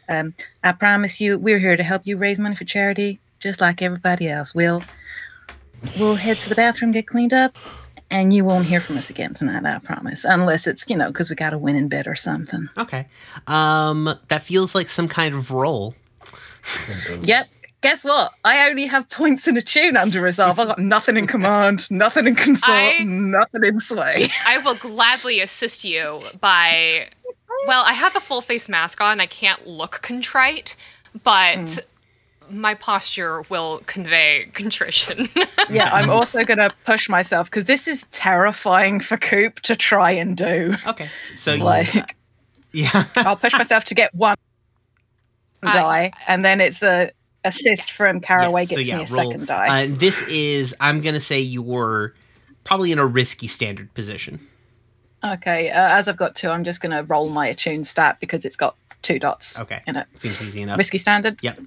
Um, I promise you, we're here to help you raise money for charity, just like everybody else. We'll, we'll head to the bathroom, get cleaned up, and you won't hear from us again tonight, I promise. Unless it's, you know, because we got to win in bed or something. Okay. Um, that feels like some kind of role. Yep. Guess what? I only have points in attune under resolve. I've got nothing in command, nothing in consort, I- nothing in sway. I will gladly assist you by. Well, I have a full face mask on. I can't look contrite, but hmm. my posture will convey contrition. yeah, I'm also going to push myself because this is terrifying for Coop to try and do. Okay. So you, Like, yeah. I'll push myself to get one I- die, and then it's a assist from Caraway Yes, so yeah, me a roll. second die. Uh, this is I'm gonna say you're probably in a risky standard position. Okay, uh, as I've got two, I'm just going to roll my attune stat because it's got two dots Okay. in it. Seems easy enough. Risky standard? Yep.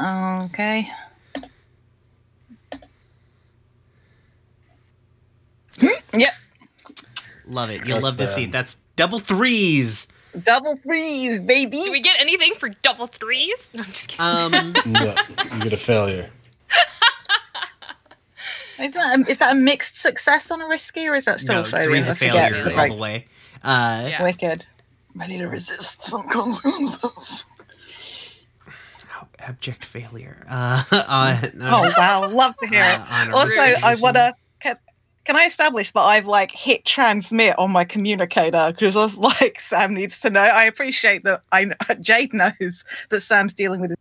Okay. yep. Love it. You'll That's love to see. bad. That's double threes. Double freeze, baby. Do we get anything for double threes? No, I'm just kidding. Um, no, you get a failure. Is that a, is that a mixed success on a risky, or is that still no, a failure? three's I a forget. failure all Right. the way. Uh, Yeah. Wicked. Ready to resist some consequences. abject failure. Uh, on, Oh wow, love to hear Uh, it. Also, I wanna can, can I establish that I've like hit transmit on my communicator because I was like Sam needs to know. I appreciate that. I Jade knows that Sam's dealing with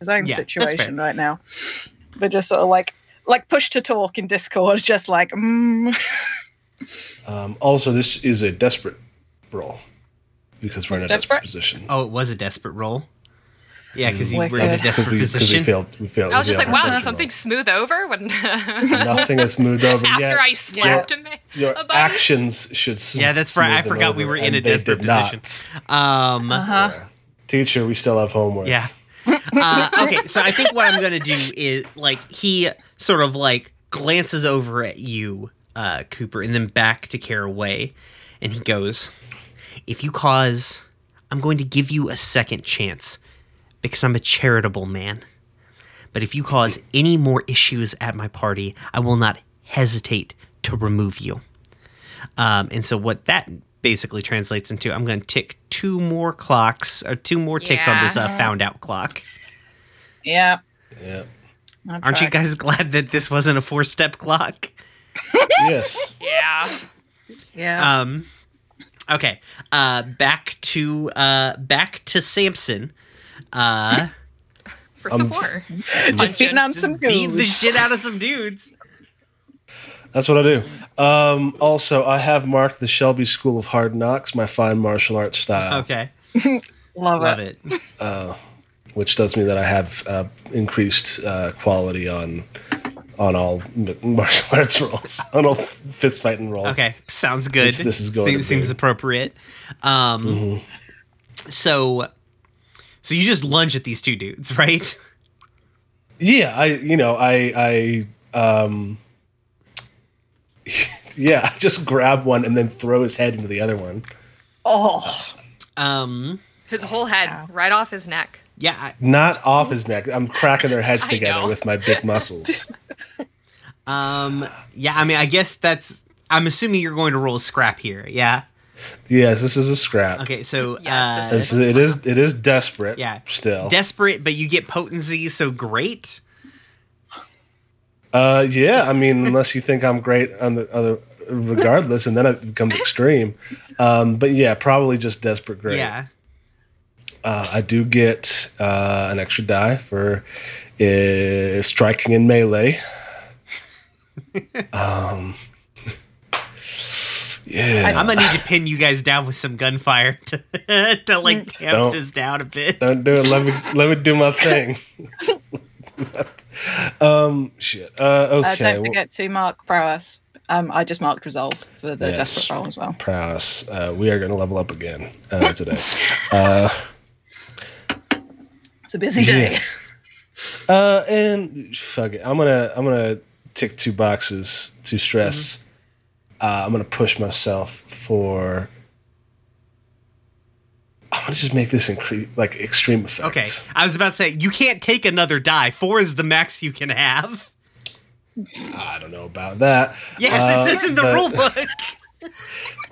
his own Yeah, situation right now, but just sort of like like push to talk in Discord, just like mm. Um, also, this is a desperate roll because we're in a desperate, desperate? position. oh, it was a desperate roll. Yeah, because you were in a desperate we position. failed. We failed. I was just like, wow, our did something smooth over when Nothing has moved over after yet. I slapped him Your about it? actions should. s- Yeah, that's right. I forgot we were in a desperate position. Um, uh-huh. Teacher, we still have homework. Yeah. uh, okay, so I think what I'm gonna do is like he sort of like glances over at you, uh, Cooper, and then back to Caraway, and he goes, "If you cause, I'm going to give you a second chance because I'm a charitable man. But if you cause any more issues at my party, I will not hesitate to remove you." Um, and so what that basically translates into, I'm going to tick two more clocks or two more ticks on this uh, found out clock. Yeah. Yeah. that Aren't you guys glad that this wasn't a four step clock? yes. Yeah. Yeah. Um, okay. Uh, back to uh, back to Samson. Uh, For Um, support. just beating on just some beat the shit out of some dudes. That's what I do. Um, also, I have marked the Shelby School of Hard Knocks, my fine martial arts style, Okay, Love, love it. it. which tells me that I have uh, increased uh, quality on on all martial arts rolls, on all fist fighting rolls. Okay, sounds good. Which this is going seems, to be. seems appropriate. Um, so, so you just lunge at these two dudes, right? Yeah, I you know I I um yeah I just grab one and then throw his head into the other one. Oh, Um, His whole head right off his neck. yeah, I, Not off his neck. I'm cracking their heads together with my big muscles. um, yeah. I mean, I guess that's. I'm assuming you're going to roll a scrap here. Yeah. Yes, this is a scrap. Okay, so Yes, uh, this This is, it is it is desperate. yeah, Still. desperate, but you get potency, so great. uh yeah, I mean unless you think I'm great on the other regardless and then it becomes extreme. Um but yeah, probably just desperate great. Yeah. Uh, I do get uh, an extra die for uh, striking in melee. um, yeah. I'm gonna need to pin you guys down with some gunfire to to like tamp Don't- this down a bit. Don't do it. Let me let me do my thing. um, shit. Uh, Uh, okay. don't well, forget to mark prowess. Um, I just marked resolve for the Yes. desperate roll as well. prowess. Uh, we are going to level up again uh, today. uh, It's a busy day. Yeah. uh, and fuck it. I'm gonna I'm gonna tick two boxes to stress. Uh, I'm gonna push myself for. I'm gonna just make this incre- like extreme effect. Okay, I was about to say you can't take another die. Four is the max you can have. I don't know about that. Yes, Uh, it says in the but- rule book.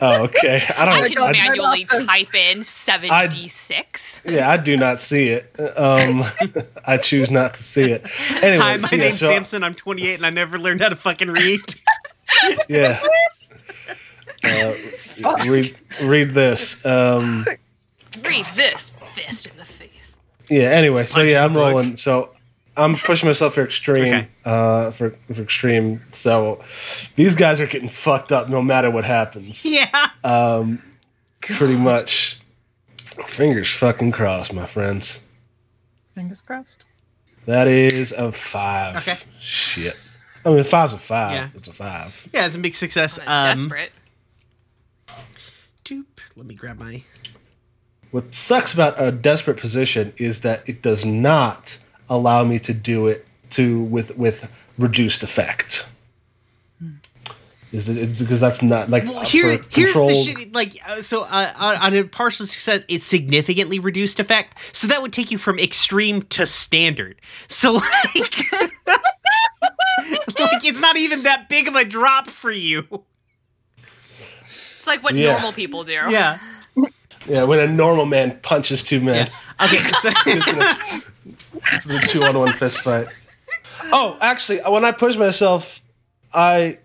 Oh, okay. I I don't. I can I, manually I- type in 7d6. yeah, I do not see it. Um, I choose not to see it. Anyway, Hi, my yeah, name's so- Samson. I'm 28 and I never learned how to fucking read. Yeah. Uh, read read this. Um, Read this fist in the face. yeah. Anyway, so yeah, I'm rolling. So I'm pushing myself for extreme. Okay. Uh, for for extreme. So these guys are getting fucked up no matter what happens. yeah. Um pretty much. Fingers fucking crossed, my friends. Fingers crossed. That is a five. Okay. Shit. I mean, five's a five. Yeah. It's a five. Yeah, it's a big success. I'm Um, desperate. doop. Let me grab my. What sucks about a desperate position is that it does not allow me to do it to with with reduced effect. Is it, it's because that's not like Well, here, for here's the controlled- shit. Like, uh, so uh, on on a partial success, it's significantly reduced effect. So that would take you from extreme to standard. So like, like it's not even that big of a drop for you. It's like what Yeah. normal people do. Yeah. Yeah, when a normal man punches two men, Yeah. Okay. So it's the two on one fist fight. Oh, actually, when I push myself, I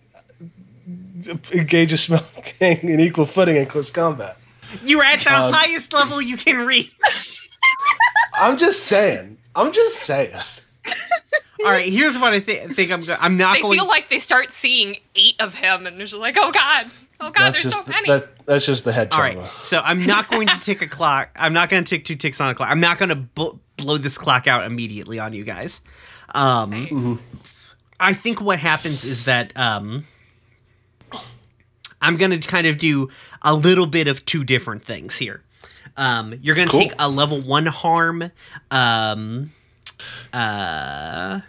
engage a small gang in equal footing in close combat. you're at the Um, highest level you can reach. I'm just saying. I'm just saying. All right. Here's what I thi- think. I'm. Go- I'm not gonna- They going. feel like they start seeing eight of him, and they're just like, "Oh God, oh God, That's there's just so many." that, that's just the head All trauma. right. So I'm not going to tick a clock. I'm not going to tick two ticks on a clock. I'm not going to bl- blow this clock out immediately on you guys. Um, I think what happens is that um, I'm going to kind of do a little bit of two different things here. Um, you're going to Cool. take a level one harm. Um, uh,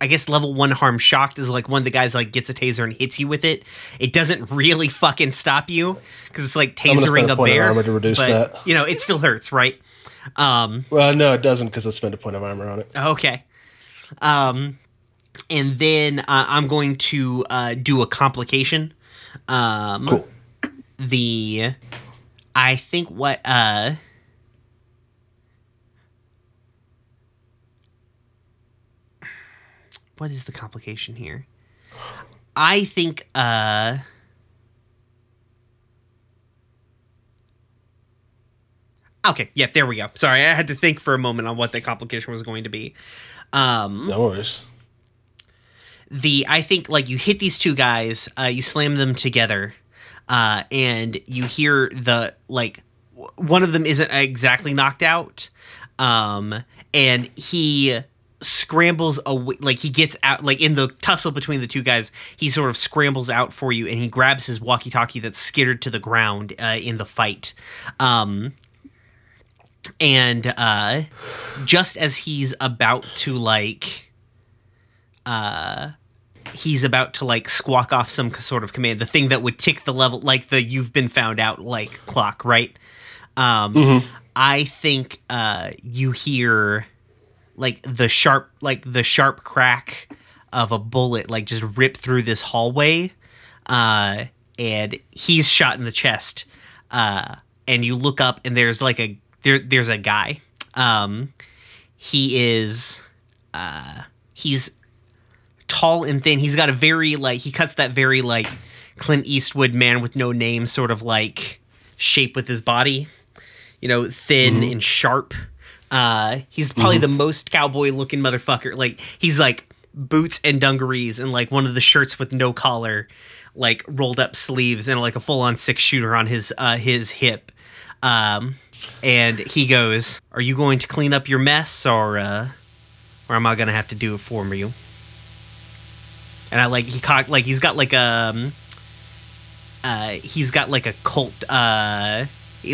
I guess level one harm shocked is like one of the guys like gets a taser and hits you with it. It doesn't really fucking stop you because it's like tasering a a point of bear. armor to reduce but, that. You know, it still hurts, right? Um, Well, no, it doesn't because I spent a point of armor on it. okay. Um, and then uh, I'm going to uh, do a complication. Um, Cool. the I think what uh what is the complication here? I think uh Okay, yeah, there we go. Sorry, I had to think for a moment on what the complication was going to be. Um No worries. the I think like you hit these two guys, uh, you slam them together, uh, and you hear the like w- one of them isn't exactly knocked out, um, and he scrambles away like he gets out like in the tussle between the two guys he sort of scrambles out for you and he grabs his walkie-talkie that's skittered to the ground uh, in the fight. Um and uh just as he's about to like uh he's about to like squawk off some sort of command the thing that would tick the level like the you've been found out like clock right? Um i think uh you hear like the sharp like the sharp crack of a bullet like just rip through this hallway uh and he's shot in the chest uh and you look up and there's like a there there's a guy. Um he is uh he's tall and thin. He's got a very like he cuts that very like clint eastwood man with no name sort of like shape with his body. You know thin and sharp Uh, he's probably the most cowboy looking motherfucker. Like he's like boots and dungarees and like one of the shirts with no collar, like rolled up sleeves and like a full on six shooter on his uh, his hip. Um, and he goes, "Are you going to clean up your mess, or uh, or am I gonna have to do it for you?" And I like he cock like he's got like a um, uh, he's got like a Colt uh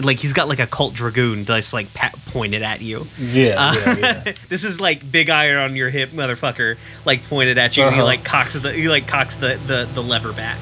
like he's got like a Colt dragoon just like pat pointed at you. Yeah, Uh, yeah, yeah. this is like big iron on your hip, motherfucker. Like pointed at you. He Uh-huh. like cocks the he like cocks the the, the lever back.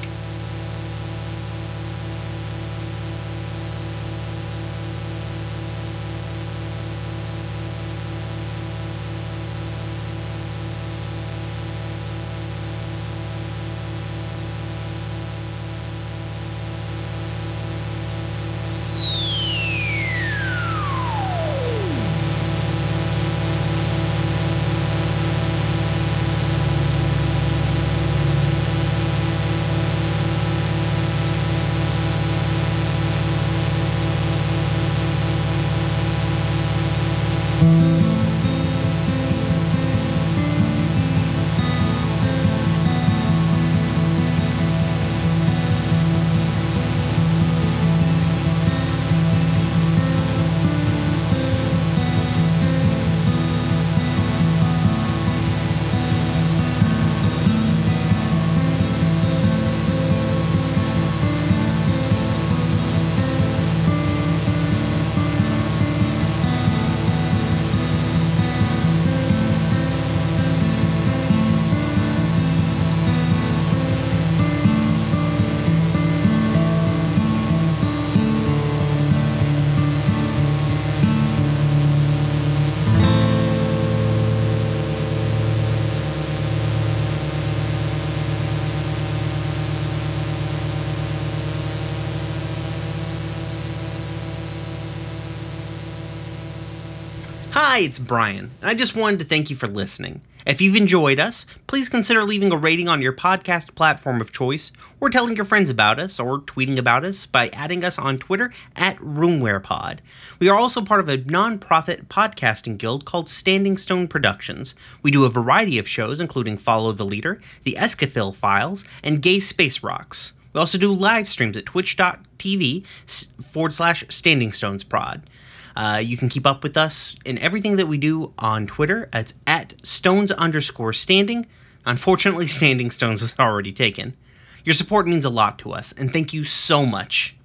Hi, it's Brian, and I just wanted to thank you for listening. If you've enjoyed us, please consider leaving a rating on your podcast platform of choice, or telling your friends about us, or tweeting about us by adding us on Twitter at RoomWherePod. We are also part of a non-profit podcasting guild called Standing Stone Productions. We do a variety of shows, including Follow the Leader, The Escafil Files, and Gay Space Rocks. We also do live streams at twitch.tv forward slash Standing Stones Prod. Uh, you can keep up with us in everything that we do on Twitter. It's at stones underscore standing. Unfortunately, Standing Stones was already taken. Your support means a lot to us, and thank you so much.